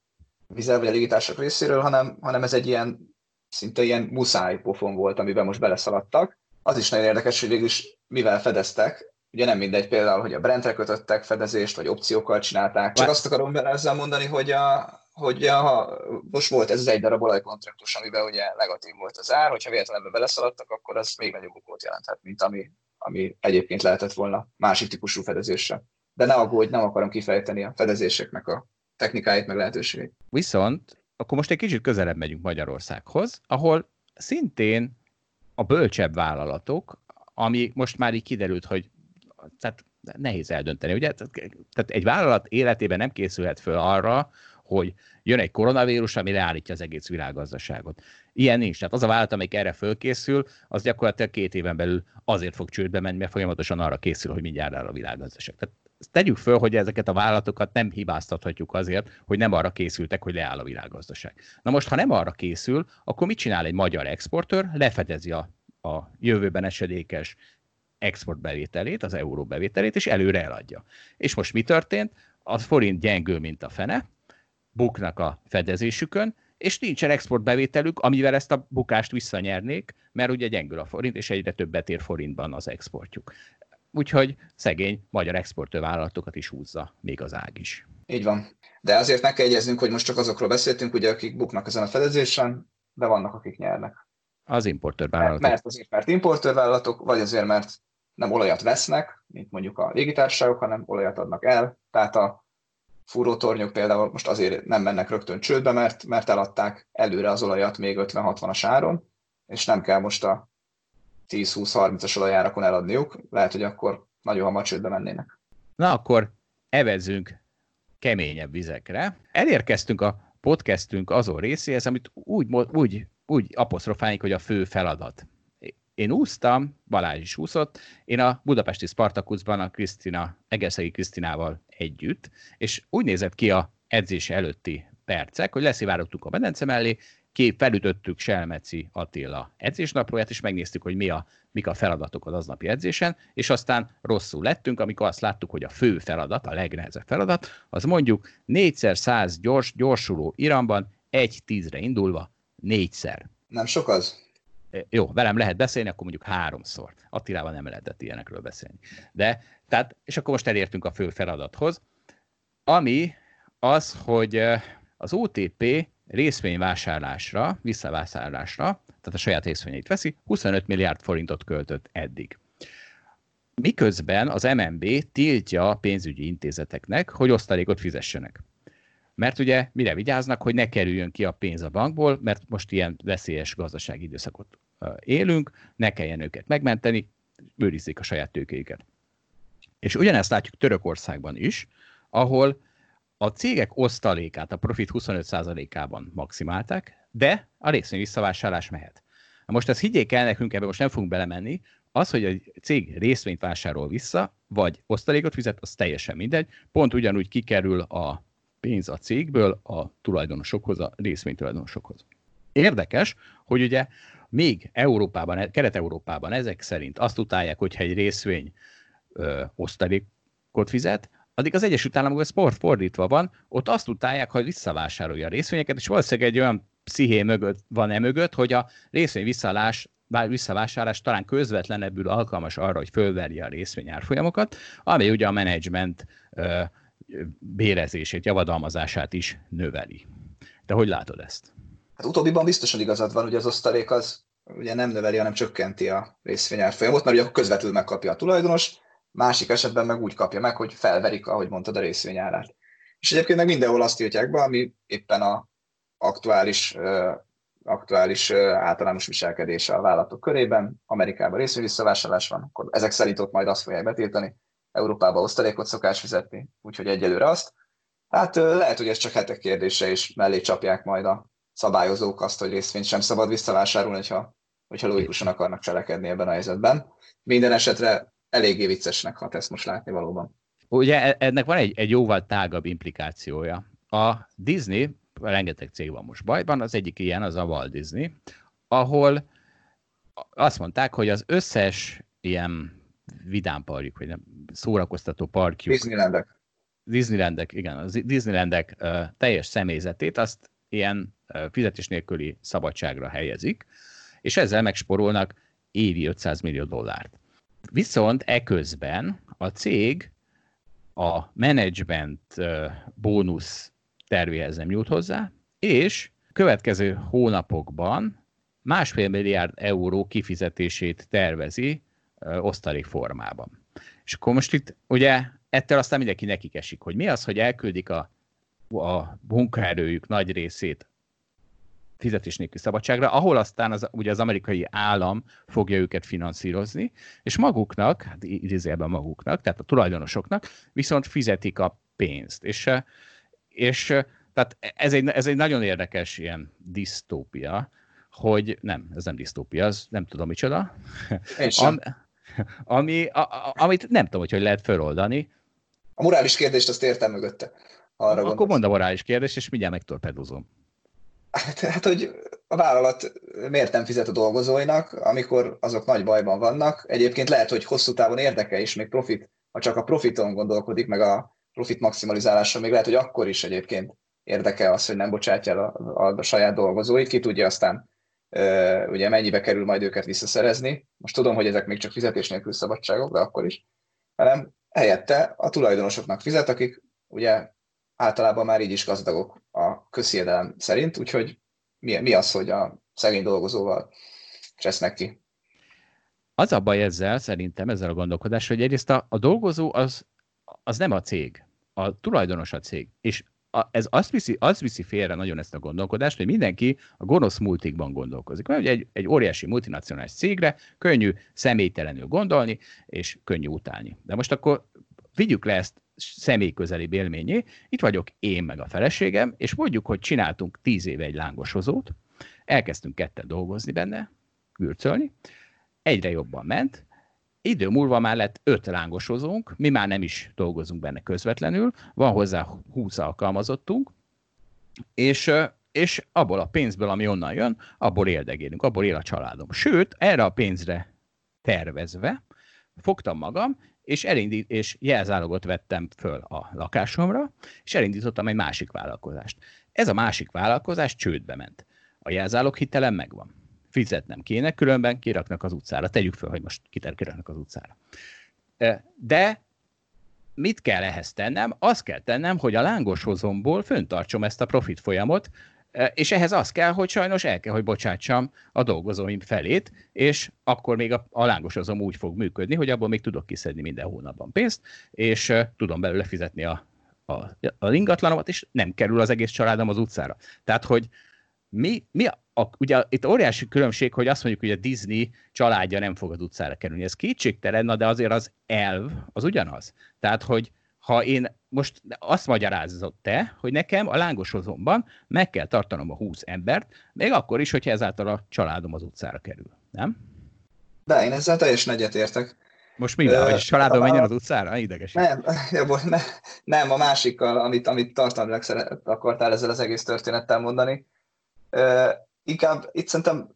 vizer vagy a légitársak részéről, hanem, hanem ez egy ilyen szinte ilyen muszáj pofon volt, amiben most beleszaladtak. Az is nagyon érdekes, hogy végül is mivel fedeztek, ugye nem mindegy például, hogy a Brentre kötöttek fedezést, vagy opciókkal csinálták. Csak azt akarom bele ezzel mondani, hogy a, hogy ha most volt ez az egy darab olajkontraktus, amiben ugye negatív volt az ár, hogyha véletlenül beleszaladtak, akkor az még nagyobb okot jelenthet, mint ami, ami egyébként lehetett volna másik típusú fedezésre. De ne aggódj, nem akarom kifejteni a fedezéseknek a technikáit, meg lehetőségeit. Viszont akkor most egy kicsit közelebb megyünk Magyarországhoz, ahol szintén a bölcsebb vállalatok, ami most már így kiderült, hogy tehát nehéz eldönteni, ugye? Tehát egy vállalat életében nem készülhet föl arra, hogy jön egy koronavírus, ami leállítja az egész világgazdaságot. Ilyen nincs. Tehát az a vállalat, amelyik erre fölkészül, az gyakorlatilag két éven belül azért fog csődbe menni, mert folyamatosan arra készül, hogy mindjárt áll a világgazdaság. Tehát tegyük föl, hogy ezeket a vállalatokat nem hibáztathatjuk azért, hogy nem arra készültek, hogy leáll a világgazdaság. Na most, ha nem arra készül, akkor mit csinál egy magyar exportőr? Lefedezi a, a jövőben esedékes exportbevételét, az euró bevételét, és előre eladja. És most mi történt? A forint gyengül, mint a fene, buknak a fedezésükön, és nincsen exportbevételük, amivel ezt a bukást visszanyernék, mert ugye gyengül a forint, és egyre többet ér forintban az exportjuk. Úgyhogy szegény magyar exportővállalatokat is húzza, még az ág is. Így van. De azért meg kell egyeznünk, hogy most csak azokról beszéltünk, ugye, akik buknak ezen a fedezésen, de vannak, akik nyernek. Az importőrvállalatok. Mert, mert azért, mert importőrvállalatok, vagy azért, mert nem olajat vesznek, mint mondjuk a légitársaságok, hanem olajat adnak el. Tehát a fúrótornyok például most azért nem mennek rögtön csődbe, mert, mert eladták előre az olajat még 50-60-as áron, és nem kell most a 10-20-30-as olajárakon eladniuk, lehet, hogy akkor nagyon hamar csődbe mennének. Na akkor evezünk keményebb vizekre. Elérkeztünk a podcastünk azon részéhez, amit úgy, úgy, úgy apostrofáljuk, hogy a fő feladat én úsztam, Balázs is úszott, én a budapesti Spartakuszban a Krisztina, Egerszegi Krisztinával együtt, és úgy nézett ki a edzés előtti percek, hogy leszivárogtunk a medence mellé, kép felütöttük Selmeci Attila edzésnaplóját, és megnéztük, hogy mi a, mik a feladatok az aznapi edzésen, és aztán rosszul lettünk, amikor azt láttuk, hogy a fő feladat, a legnehezebb feladat, az mondjuk 4x100 gyors, gyorsuló iramban, egy tízre indulva, négyszer. Nem sok az? Jó, velem lehet beszélni, akkor mondjuk háromszor. Attilával nem lehetett ilyenekről beszélni. De, tehát, és akkor most elértünk a fő feladathoz, ami az, hogy az OTP részvényvásárlásra, visszavásárlásra, tehát a saját részvényeit veszi, 25 milliárd forintot költött eddig. Miközben az MNB tiltja a pénzügyi intézeteknek, hogy osztalékot fizessenek. Mert ugye mire vigyáznak, hogy ne kerüljön ki a pénz a bankból, mert most ilyen veszélyes gazdasági időszakot élünk, ne kelljen őket megmenteni, őrizzék a saját tőkéjüket. És ugyanezt látjuk Törökországban is, ahol a cégek osztalékát a profit 25%-ában maximálták, de a részvény visszavásárlás mehet. Most ezt higgyék el nekünk, ebbe most nem fogunk belemenni, az, hogy egy cég részvényt vásárol vissza, vagy osztalékot fizet, az teljesen mindegy. Pont ugyanúgy kikerül a pénz a cégből a tulajdonosokhoz, a részvénytulajdonosokhoz. Érdekes, hogy ugye még Európában, Kelet-Európában ezek szerint azt utálják, hogyha egy részvény ö, osztalékot fizet, addig az Egyesült Államokban sport fordítva van, ott azt utálják, hogy visszavásárolja a részvényeket, és valószínűleg egy olyan psziché mögött van e mögött, hogy a részvény visszalás visszavásárlás talán közvetlenebbül alkalmas arra, hogy fölverje a részvényárfolyamokat, ami ugye a menedzsment bérezését, javadalmazását is növeli. De hogy látod ezt? Hát utóbbiban biztosan igazad van, hogy az osztalék az ugye nem növeli, hanem csökkenti a részvényárfolyamot, mert ugye közvetlenül megkapja a tulajdonos, másik esetben meg úgy kapja meg, hogy felverik, ahogy mondtad, a részvényárát. És egyébként meg mindenhol azt tiltják be, ami éppen a aktuális, aktuális általános viselkedése a vállalatok körében. Amerikában részvény visszavásárlás van, akkor ezek szerint ott majd azt fogják betiltani, Európában osztalékot szokás fizetni, úgyhogy egyelőre azt. Hát lehet, hogy ez csak hetek kérdése, és mellé csapják majd a szabályozók azt, hogy részvényt sem szabad visszavásárolni, hogyha, hogyha logikusan akarnak cselekedni ebben a helyzetben. Minden esetre eléggé viccesnek hat ezt most látni valóban. Ugye e, ennek van egy, egy jóval tágabb implikációja. A Disney, rengeteg cég van most bajban, az egyik ilyen az a Walt Disney, ahol azt mondták, hogy az összes ilyen vidám parkjuk, vagy nem, szórakoztató parkjuk. Disneylandek. Disneylandek, igen, a Disneylandek uh, teljes személyzetét azt ilyen fizetés nélküli szabadságra helyezik, és ezzel megsporolnak évi 500 millió dollárt. Viszont eközben a cég a uh, bónusz tervéhez nem jut hozzá, és következő hónapokban másfél milliárd euró kifizetését tervezi osztalék formában. És akkor most itt ugye ettől aztán mindenki nekik esik, hogy mi az, hogy elküldik a, a munkaerőjük nagy részét fizetés nélkül szabadságra, ahol aztán az, ugye az amerikai állam fogja őket finanszírozni, és maguknak, hát idézőjelben maguknak, tehát a tulajdonosoknak viszont fizetik a pénzt. És, és tehát ez egy, ez egy nagyon érdekes ilyen disztópia, hogy nem, ez nem disztópia, az nem tudom micsoda. Am, ami, a, a, amit nem tudom, hogy hogy lehet feloldani. A morális kérdést azt értem mögötte. Arra Akkor mondd a morális kérdést, és mindjárt megtorpedozom. Hát, hát, hogy a vállalat miért nem fizet a dolgozóinak, amikor azok nagy bajban vannak. Egyébként lehet, hogy hosszú távon érdeke is, még profit, ha csak a profiton gondolkodik, meg a profit maximalizálása, még lehet, hogy akkor is egyébként érdeke az, hogy nem bocsátja el a, a, a saját dolgozóit, ki tudja aztán ugye mennyibe kerül majd őket visszaszerezni. Most tudom, hogy ezek még csak fizetés nélkül szabadságok, de akkor is. Hanem helyette a tulajdonosoknak fizet, akik ugye általában már így is gazdagok a közhiedelem szerint, úgyhogy mi, mi az, hogy a szegény dolgozóval csesznek ki? Az a baj ezzel, szerintem, ezzel a gondolkodással, hogy egyrészt a, a dolgozó az, az nem a cég, a tulajdonos a cég, és a, ez azt viszi, azt viszi félre nagyon ezt a gondolkodást, hogy mindenki a gonosz multikban gondolkozik. Mert ugye egy, egy óriási multinacionális cégre könnyű személytelenül gondolni, és könnyű utálni. De most akkor vigyük le ezt személyközeli élményé. Itt vagyok én meg a feleségem, és mondjuk, hogy csináltunk tíz éve egy lángosozót, elkezdtünk ketten dolgozni benne, gürcölni, egyre jobban ment, idő múlva már lett öt lángosozónk, mi már nem is dolgozunk benne közvetlenül, van hozzá 20 alkalmazottunk, és, és abból a pénzből, ami onnan jön, abból éldegélünk, abból él a családom. Sőt, erre a pénzre tervezve fogtam magam, és, elindít, és jelzálogot vettem föl a lakásomra, és elindítottam egy másik vállalkozást. Ez a másik vállalkozás csődbe ment. A jelzálog hitelem megvan fizetnem kéne, különben kiraknak az utcára. Tegyük föl, hogy most kiraknak az utcára. De mit kell ehhez tennem? Azt kell tennem, hogy a lángos hozomból föntartsom ezt a profit folyamot, és ehhez az kell, hogy sajnos el kell, hogy bocsátsam a dolgozóim felét, és akkor még a, a hozom úgy fog működni, hogy abból még tudok kiszedni minden hónapban pénzt, és tudom belőle fizetni a, a, a ingatlanomat, és nem kerül az egész családom az utcára. Tehát, hogy mi, mi a, a, ugye itt óriási különbség, hogy azt mondjuk, hogy a Disney családja nem fog az utcára kerülni. Ez kétségtelen, de azért az elv az ugyanaz. Tehát, hogy ha én most azt magyarázott te, hogy nekem a lángosozomban meg kell tartanom a 20 embert, még akkor is, hogyha ezáltal a családom az utcára kerül, nem? De én ezzel teljesen egyetértek. Most mi? Hogy családom menjen az utcára? Ideges. Nem, ne, nem, a másikkal, amit, amit tartalmilag akartál ezzel az egész történettel mondani. Inkább itt szerintem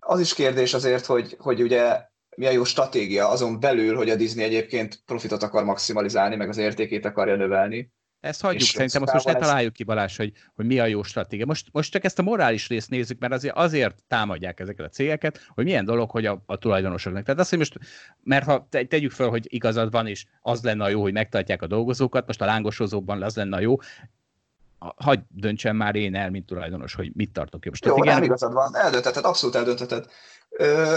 az is kérdés azért, hogy, hogy ugye mi a jó stratégia azon belül, hogy a Disney egyébként profitot akar maximalizálni, meg az értékét akarja növelni. Ezt hagyjuk, és szerintem azt most ne találjuk ki, Balázs, hogy, hogy mi a jó stratégia. Most, most csak ezt a morális részt nézzük, mert azért, azért támadják ezeket a cégeket, hogy milyen dolog, hogy a, a tulajdonosoknak. Tehát azt, hogy most, mert ha te, tegyük fel, hogy igazad van, és az lenne a jó, hogy megtartják a dolgozókat, most a lángosozóban az lenne a jó, hagy döntsem már én el, mint tulajdonos, hogy mit tartok jobb. Jó, nem igazad van, eldönteted, abszolút eldönteted. Ö,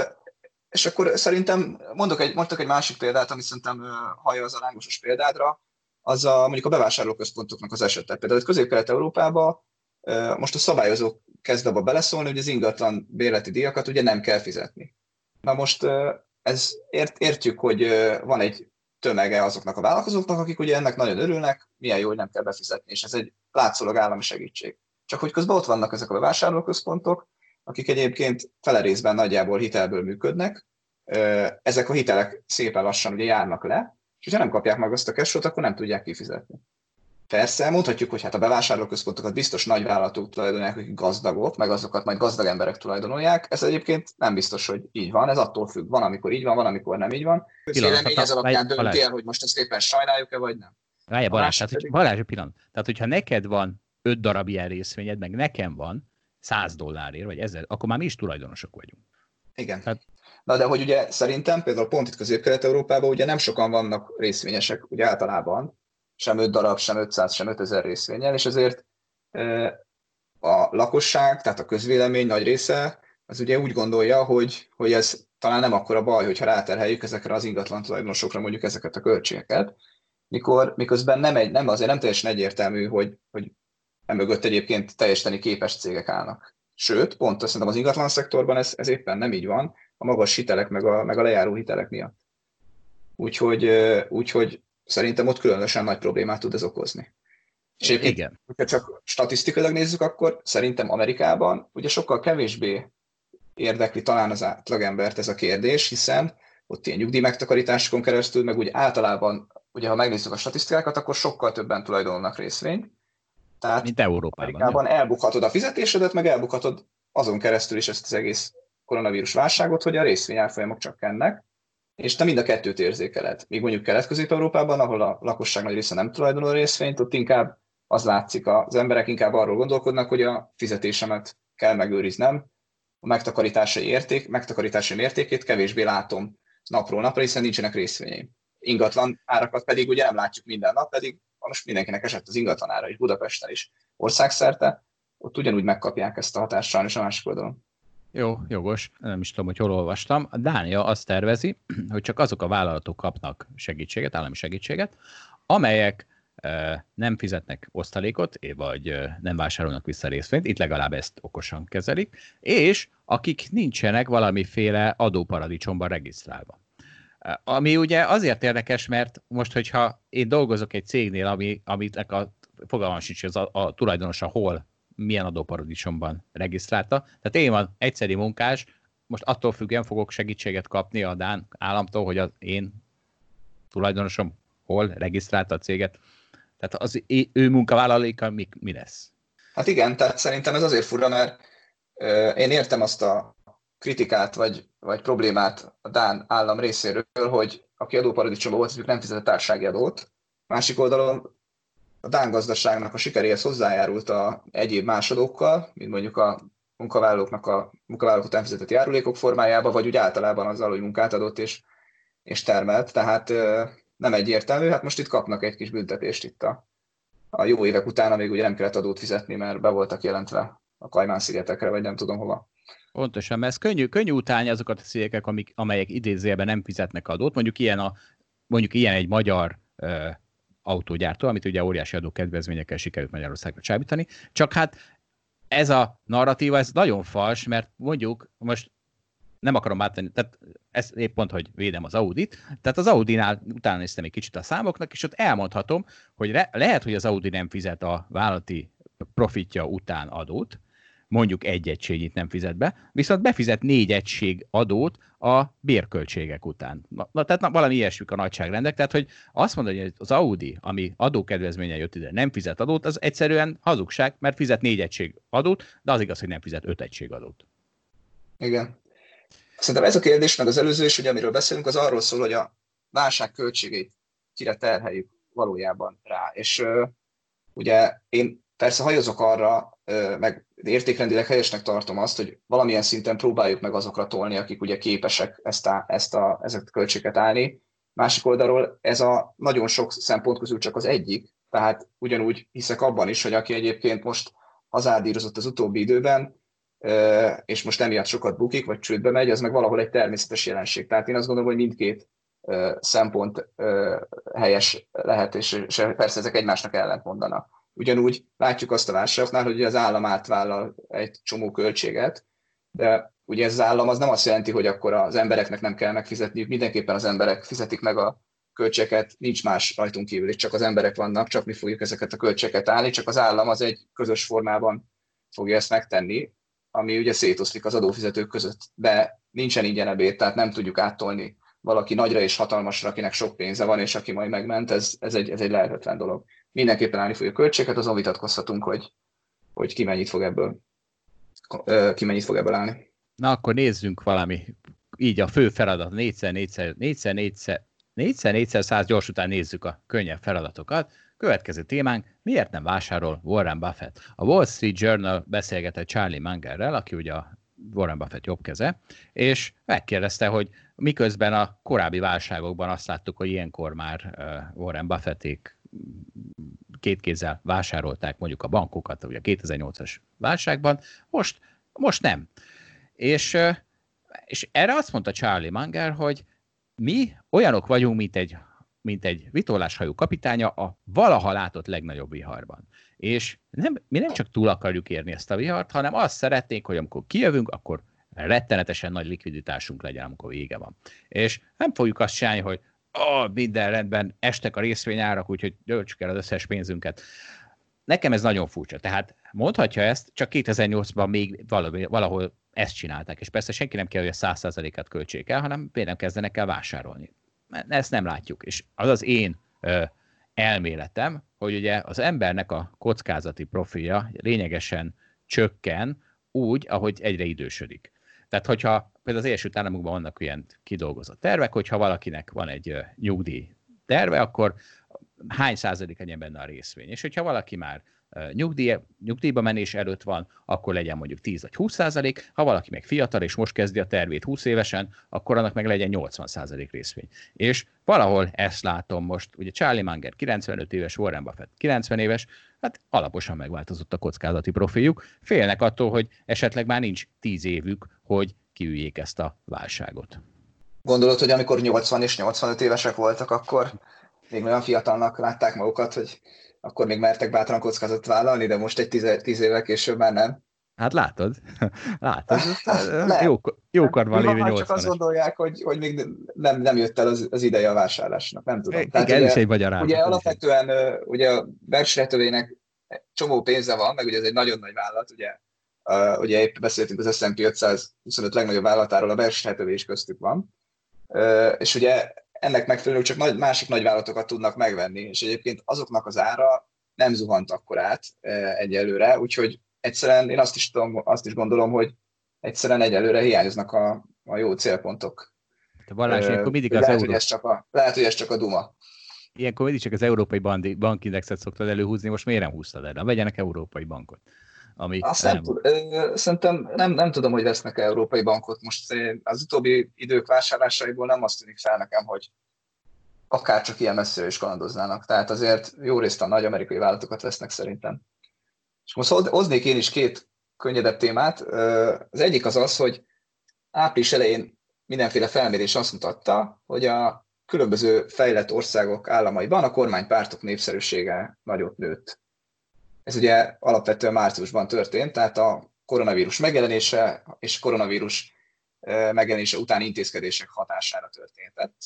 és akkor szerintem mondok egy, mondok egy másik példát, ami szerintem hallja az a lángosos példádra, az a, mondjuk a bevásárlóközpontoknak az esete. Például Közép-Kelet-Európában most a szabályozó kezd abba beleszólni, hogy az ingatlan bérleti díjakat ugye nem kell fizetni. Na most ez ért, értjük, hogy van egy tömege azoknak a vállalkozóknak, akik ugye ennek nagyon örülnek, milyen jó, hogy nem kell befizetni, és ez egy látszólag állami segítség. Csak hogy közben ott vannak ezek a bevásárlóközpontok, akik egyébként fele részben nagyjából hitelből működnek, ezek a hitelek szépen lassan ugye járnak le, és ha nem kapják meg azt a cashot, akkor nem tudják kifizetni. Persze, mondhatjuk, hogy hát a bevásárlóközpontokat biztos nagy vállalatok tulajdonolják, akik gazdagok, meg azokat majd gazdag emberek tulajdonolják. Ez egyébként nem biztos, hogy így van, ez attól függ. Van, amikor így van, van, amikor nem így van. Vélemény ez alapján dönti el, hogy most ezt éppen sajnáljuk-e, vagy nem. Várjál, Balázs, tehát, hogy, Balázs, pillanat. Tehát, hogyha neked van öt darab ilyen részvényed, meg nekem van 100 dollárért, vagy ezer, akkor már mi is tulajdonosok vagyunk. Igen. Tehát Na de hogy ugye szerintem például pont itt Közép-Kelet-Európában ugye nem sokan vannak részvényesek ugye általában, sem 5 darab, sem 500, sem 5000 részvényel, és ezért a lakosság, tehát a közvélemény nagy része az ugye úgy gondolja, hogy, hogy ez talán nem akkora baj, hogyha ráterheljük ezekre az ingatlan tulajdonosokra mondjuk ezeket a költségeket, mikor, miközben nem, egy, nem azért nem teljesen egyértelmű, hogy, hogy emögött egyébként teljesíteni képes cégek állnak. Sőt, pont szerintem az ingatlan szektorban ez, ez éppen nem így van, a magas hitelek, meg a, meg a lejáró hitelek miatt. Úgyhogy, úgyhogy szerintem ott különösen nagy problémát tud ez okozni. És egyébként, Igen. hogyha csak statisztikailag nézzük, akkor szerintem Amerikában ugye sokkal kevésbé érdekli talán az átlagembert ez a kérdés, hiszen ott ilyen nyugdíjmegtakarításokon keresztül, meg úgy általában, ugye ha megnézzük a statisztikákat, akkor sokkal többen tulajdonolnak részvényt. Tehát Mint Európában. Amerikában elbukhatod a fizetésedet, meg elbukhatod azon keresztül is ezt az egész koronavírus válságot, hogy a részvényárfolyamok csökkennek, és te mind a kettőt érzékeled. Míg mondjuk Kelet-Közép-Európában, ahol a lakosság nagy része nem tulajdonol részvényt, ott inkább az látszik, az emberek inkább arról gondolkodnak, hogy a fizetésemet kell megőriznem, a megtakarítási érték, megtakarítási értékét kevésbé látom napról napra, hiszen nincsenek részvényeim. Ingatlan árakat pedig ugye nem látjuk minden nap, pedig most mindenkinek esett az ingatlan ára is, Budapesten is, országszerte, ott ugyanúgy megkapják ezt a hatást sajnos a másik oldalon. Jó, jogos. Nem is tudom, hogy hol olvastam. A Dánia azt tervezi, hogy csak azok a vállalatok kapnak segítséget, állami segítséget, amelyek nem fizetnek osztalékot, vagy nem vásárolnak vissza részvényt, itt legalább ezt okosan kezelik, és akik nincsenek valamiféle adóparadicsomban regisztrálva. Ami ugye azért érdekes, mert most, hogyha én dolgozok egy cégnél, ami, amit a fogalmam sincs, az a, a tulajdonosa hol milyen adóparadicsomban regisztrálta. Tehát én van egyszeri munkás, most attól függően fogok segítséget kapni a Dán államtól, hogy az én tulajdonosom hol regisztrálta a céget. Tehát az ő munkavállaléka mi, mi lesz? Hát igen, tehát szerintem ez azért fura, mert én értem azt a kritikát vagy, vagy problémát a Dán állam részéről, hogy aki adóparadicsomban volt, nem fizet társági adót. Másik oldalon a Dán gazdaságnak a sikeréhez hozzájárult a egyéb másodokkal, mint mondjuk a munkavállalóknak a munkavállalók után fizetett járulékok formájába, vagy úgy általában azzal, hogy munkát adott és, és termelt. Tehát nem egyértelmű, hát most itt kapnak egy kis büntetést itt a, a jó évek után, amíg ugye nem kellett adót fizetni, mert be voltak jelentve a Kajmán-szigetekre, vagy nem tudom hova. Pontosan, mert ez könnyű, könnyű utálni azokat a cégek, amik, amelyek idézőjelben nem fizetnek adót. Mondjuk ilyen, a, mondjuk ilyen egy magyar autógyártó, amit ugye óriási adókedvezményekkel sikerült Magyarországra csábítani. Csak hát ez a narratíva, ez nagyon fals, mert mondjuk most nem akarom átvenni, tehát ez épp pont, hogy védem az Audit, tehát az Audinál utána néztem egy kicsit a számoknak, és ott elmondhatom, hogy re, lehet, hogy az Audi nem fizet a vállalati profitja után adót, mondjuk egy egységit nem fizet be, viszont befizet négy egység adót a bérköltségek után. Na, na tehát na, valami ilyesmik a nagyságrendek, tehát hogy azt mondani, hogy az Audi, ami adókedvezménye jött ide, nem fizet adót, az egyszerűen hazugság, mert fizet négy egység adót, de az igaz, hogy nem fizet öt egység adót. Igen. Szerintem ez a kérdés, meg az előző is, ugye, amiről beszélünk, az arról szól, hogy a válság költségeit kire terheljük valójában rá. És ugye én persze hajozok arra, meg értékrendileg helyesnek tartom azt, hogy valamilyen szinten próbáljuk meg azokra tolni, akik ugye képesek ezt a, ezt a, ezeket a költséget állni. Másik oldalról ez a nagyon sok szempont közül csak az egyik, tehát ugyanúgy hiszek abban is, hogy aki egyébként most hazárdírozott az utóbbi időben, és most emiatt sokat bukik, vagy csődbe megy, az meg valahol egy természetes jelenség. Tehát én azt gondolom, hogy mindkét szempont helyes lehet, és persze ezek egymásnak ellent mondanak. Ugyanúgy látjuk azt a válságnál, hogy az állam átvállal egy csomó költséget, de ugye ez az állam az nem azt jelenti, hogy akkor az embereknek nem kell megfizetniük, mindenképpen az emberek fizetik meg a költségeket, nincs más rajtunk kívül, és csak az emberek vannak, csak mi fogjuk ezeket a költségeket állni, csak az állam az egy közös formában fogja ezt megtenni, ami ugye szétoszlik az adófizetők között, de nincsen ingyen ebéd, tehát nem tudjuk áttolni valaki nagyra és hatalmasra, akinek sok pénze van, és aki majd megment, ez, ez, egy, ez egy lehetetlen dolog. Mindenképpen állni fogja a költséget, azon vitatkozhatunk, hogy, hogy ki mennyit fog ebből, ki mennyit fog ebből állni. Na akkor nézzünk valami, így a fő feladat, 4x, 4x, 4x, 4x, 4x, 4x 100 gyors után nézzük a könnyebb feladatokat. Következő témánk, miért nem vásárol Warren Buffett? A Wall Street Journal beszélgetett Charlie Mangerrel, aki ugye a Warren Buffett jobb keze, és megkérdezte, hogy miközben a korábbi válságokban azt láttuk, hogy ilyenkor már Warren Buffették két kézzel vásárolták mondjuk a bankokat, ugye a 2008-as válságban, most, most nem. És, és erre azt mondta Charlie Munger, hogy mi olyanok vagyunk, mint egy mint egy vitorláshajó kapitánya a valaha látott legnagyobb viharban. És nem, mi nem csak túl akarjuk érni ezt a vihart, hanem azt szeretnénk, hogy amikor kijövünk, akkor rettenetesen nagy likviditásunk legyen, amikor vége van. És nem fogjuk azt csinálni, hogy oh, minden rendben, estek a részvényárak, úgyhogy döltsük el az összes pénzünket. Nekem ez nagyon furcsa. Tehát mondhatja ezt, csak 2008-ban még valahol ezt csinálták, és persze senki nem kell, hogy a 100%-át költsék el, hanem például kezdenek el vásárolni ezt nem látjuk. És az az én ö, elméletem, hogy ugye az embernek a kockázati profilja lényegesen csökken úgy, ahogy egyre idősödik. Tehát, hogyha például az Egyesült Államokban vannak ilyen kidolgozott tervek, hogyha valakinek van egy nyugdíj terve, akkor hány százalék legyen benne a részvény. És hogyha valaki már nyugdíj, nyugdíjba menés előtt van, akkor legyen mondjuk 10 vagy 20 százalék, ha valaki meg fiatal és most kezdi a tervét 20 évesen, akkor annak meg legyen 80 százalék részvény. És valahol ezt látom most, ugye Charlie Munger 95 éves, Warren Buffett 90 éves, hát alaposan megváltozott a kockázati profiljuk, félnek attól, hogy esetleg már nincs 10 évük, hogy kiüljék ezt a válságot. Gondolod, hogy amikor 80 és 85 évesek voltak, akkor még olyan fiatalnak látták magukat, hogy akkor még mertek bátran kockázatot vállalni, de most egy tíz, tíz évvel később már nem. Hát látod, látod, jó, jókor van lévő 80 Csak azt gondolják, hogy, hogy még nem, nem jött el az, az ideje a vásárlásnak, nem tudom. Tehát igen, ugye, is egy magyarázat. Ugye alapvetően ugye a Berkshire csomó pénze van, meg ugye ez egy nagyon nagy vállalat, ugye, uh, ugye épp beszéltünk az S&P 525 legnagyobb vállalatáról, a is köztük van, uh, és ugye ennek megfelelően csak nagy, másik nagyvállalatokat tudnak megvenni, és egyébként azoknak az ára nem zuhant akkor át e, egyelőre, úgyhogy egyszerűen én azt is, tudom, azt is gondolom, hogy egyszerűen egyelőre hiányoznak a, a jó célpontok. Te Balázs, ilyenkor mindig az lehet, Euró... hogy ez csak a, lehet, hogy ez csak a Duma. Ilyenkor mindig csak az európai bankindexet szoktad előhúzni, most miért nem húztad el? Vegyenek európai bankot. Ami Azt nem, tud, szerintem nem, nem tudom, hogy vesznek európai bankot. Most az utóbbi idők vásárlásaiból nem azt tűnik fel nekem, hogy akár csak ilyen messzire is kalandoznának. Tehát azért jó részt a nagy amerikai vállalatokat vesznek szerintem. És most hoznék én is két könnyedebb témát. Az egyik az az, hogy április elején mindenféle felmérés azt mutatta, hogy a különböző fejlett országok államaiban a kormánypártok népszerűsége nagyot nőtt. Ez ugye alapvetően márciusban történt, tehát a koronavírus megjelenése és koronavírus megjelenése utáni intézkedések hatására történt.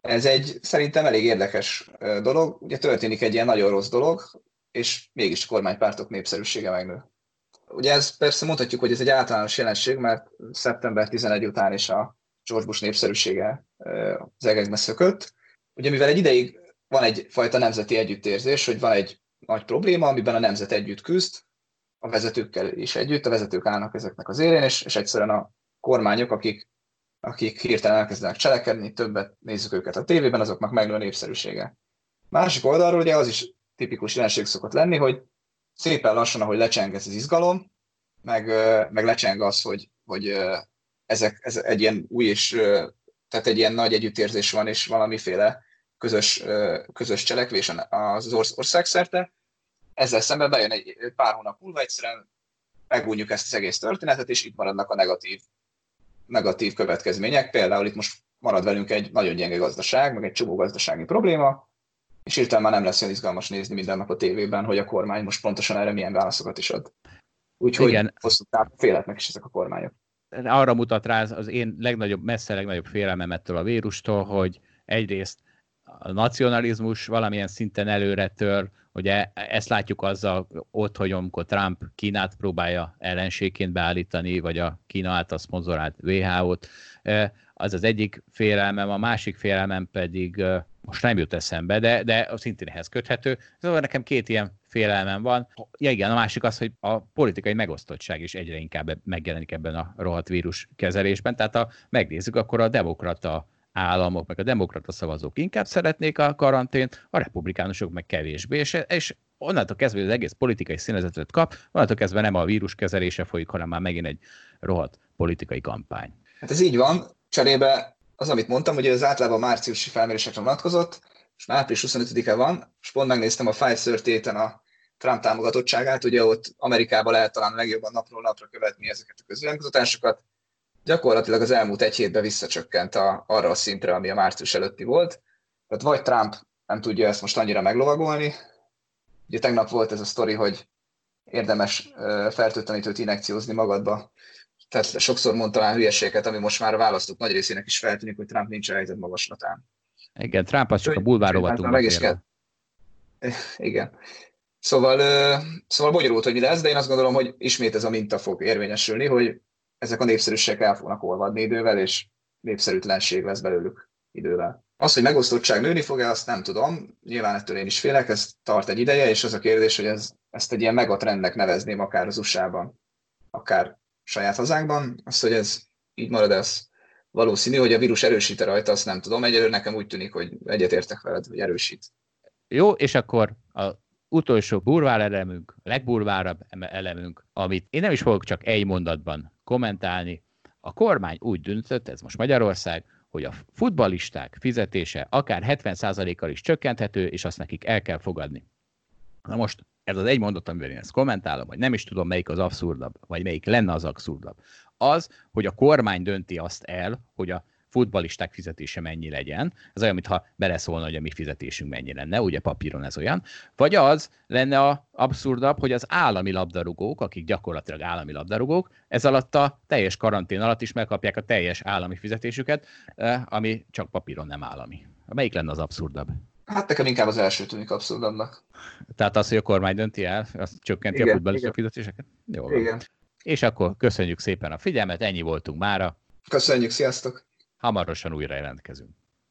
Ez egy szerintem elég érdekes dolog. Ugye történik egy ilyen nagyon rossz dolog, és mégis a kormánypártok népszerűsége megnő. Ugye ez persze mondhatjuk, hogy ez egy általános jelenség, mert szeptember 11 után is a George Bush népszerűsége az egekbe szökött. Ugye mivel egy ideig van egyfajta nemzeti együttérzés, hogy van egy nagy probléma, amiben a nemzet együtt küzd, a vezetőkkel is együtt, a vezetők állnak ezeknek az élén, és, és egyszerűen a kormányok, akik, akik hirtelen elkezdenek cselekedni, többet nézzük őket a tévében, azoknak megnő a népszerűsége. Másik oldalról ugye az is tipikus jelenség szokott lenni, hogy szépen lassan, ahogy lecseng ez az izgalom, meg, meg lecseng az, hogy, hogy ezek, ez egy ilyen új és tehát egy ilyen nagy együttérzés van, és valamiféle közös, közös cselekvés az ország szerte. Ezzel szemben bejön egy pár hónap múlva, egyszerűen megújjuk ezt az egész történetet, és itt maradnak a negatív, negatív következmények. Például itt most marad velünk egy nagyon gyenge gazdaság, meg egy csomó gazdasági probléma, és hirtelen már nem lesz olyan izgalmas nézni minden nap a tévében, hogy a kormány most pontosan erre milyen válaszokat is ad. Úgyhogy Igen. hosszú távon félhetnek is ezek a kormányok. Arra mutat rá az én legnagyobb, messze legnagyobb félelmem ettől a vírustól, hogy egyrészt a nacionalizmus valamilyen szinten előre tör, ugye ezt látjuk azzal ott, hogy amikor Trump Kínát próbálja ellenségként beállítani, vagy a Kína által szponzorált WHO-t, az az egyik félelmem, a másik félelmem pedig most nem jut eszembe, de, de szintén ehhez köthető. Szóval nekem két ilyen félelmem van. Ja igen, a másik az, hogy a politikai megosztottság is egyre inkább megjelenik ebben a rohadt vírus kezelésben. Tehát ha megnézzük, akkor a demokrata államok, meg a demokrata szavazók inkább szeretnék a karantént, a republikánusok meg kevésbé, és, és onnantól kezdve, hogy az egész politikai színezetet kap, onnantól kezdve nem a vírus kezelése folyik, hanem már megint egy rohadt politikai kampány. Hát ez így van, cserébe az, amit mondtam, hogy az általában márciusi felmérésekre vonatkozott, és már április 25-e van, és pont megnéztem a Pfizer téten a Trump támogatottságát, ugye ott Amerikában lehet talán legjobban napról napra követni ezeket a közvéleménykutatásokat, gyakorlatilag az elmúlt egy hétben visszacsökkent a, arra a szintre, ami a március előtti volt. Tehát vagy Trump nem tudja ezt most annyira meglovagolni, ugye tegnap volt ez a sztori, hogy érdemes fertőtlenítőt inekciózni magadba, tehát sokszor mondta már hülyeséget, ami most már a választók nagy részének is feltűnik, hogy Trump nincs a helyzet magaslatán. Igen, Trump az csak a bulvárovatunk. Meg is kell. Igen. Szóval, szóval bonyolult, hogy mi lesz, de én azt gondolom, hogy ismét ez a minta fog érvényesülni, hogy ezek a népszerűségek el fognak olvadni idővel, és népszerűtlenség lesz belőlük idővel. Az, hogy megosztottság nőni fog-e, azt nem tudom. Nyilván ettől én is félek, ez tart egy ideje, és az a kérdés, hogy ez, ezt egy ilyen megatrendnek nevezném akár az USA-ban, akár saját hazánkban. Az, hogy ez így marad, ez valószínű, hogy a vírus erősít rajta, azt nem tudom. Egyelőre nekem úgy tűnik, hogy egyetértek veled, hogy erősít. Jó, és akkor a utolsó burvár elemünk, legburvárabb elemünk, amit én nem is fogok csak egy mondatban kommentálni. A kormány úgy döntött, ez most Magyarország, hogy a futballisták fizetése akár 70%-kal is csökkenthető, és azt nekik el kell fogadni. Na most ez az egy mondat, amivel én ezt kommentálom, hogy nem is tudom, melyik az abszurdabb, vagy melyik lenne az abszurdabb. Az, hogy a kormány dönti azt el, hogy a futbalisták fizetése mennyi legyen. Ez olyan, mintha beleszólna, hogy a mi fizetésünk mennyi lenne, ugye papíron ez olyan. Vagy az lenne a abszurdabb, hogy az állami labdarúgók, akik gyakorlatilag állami labdarúgók, ez alatt a teljes karantén alatt is megkapják a teljes állami fizetésüket, eh, ami csak papíron nem állami. Melyik lenne az abszurdabb? Hát nekem inkább az első tűnik abszurdabbnak. Tehát az, hogy a kormány dönti el, azt csökkenti igen, a futballista fizetéseket? Jó van. Igen. És akkor köszönjük szépen a figyelmet, ennyi voltunk mára. Köszönjük, sziasztok! Hamarosan újra jelentkezünk.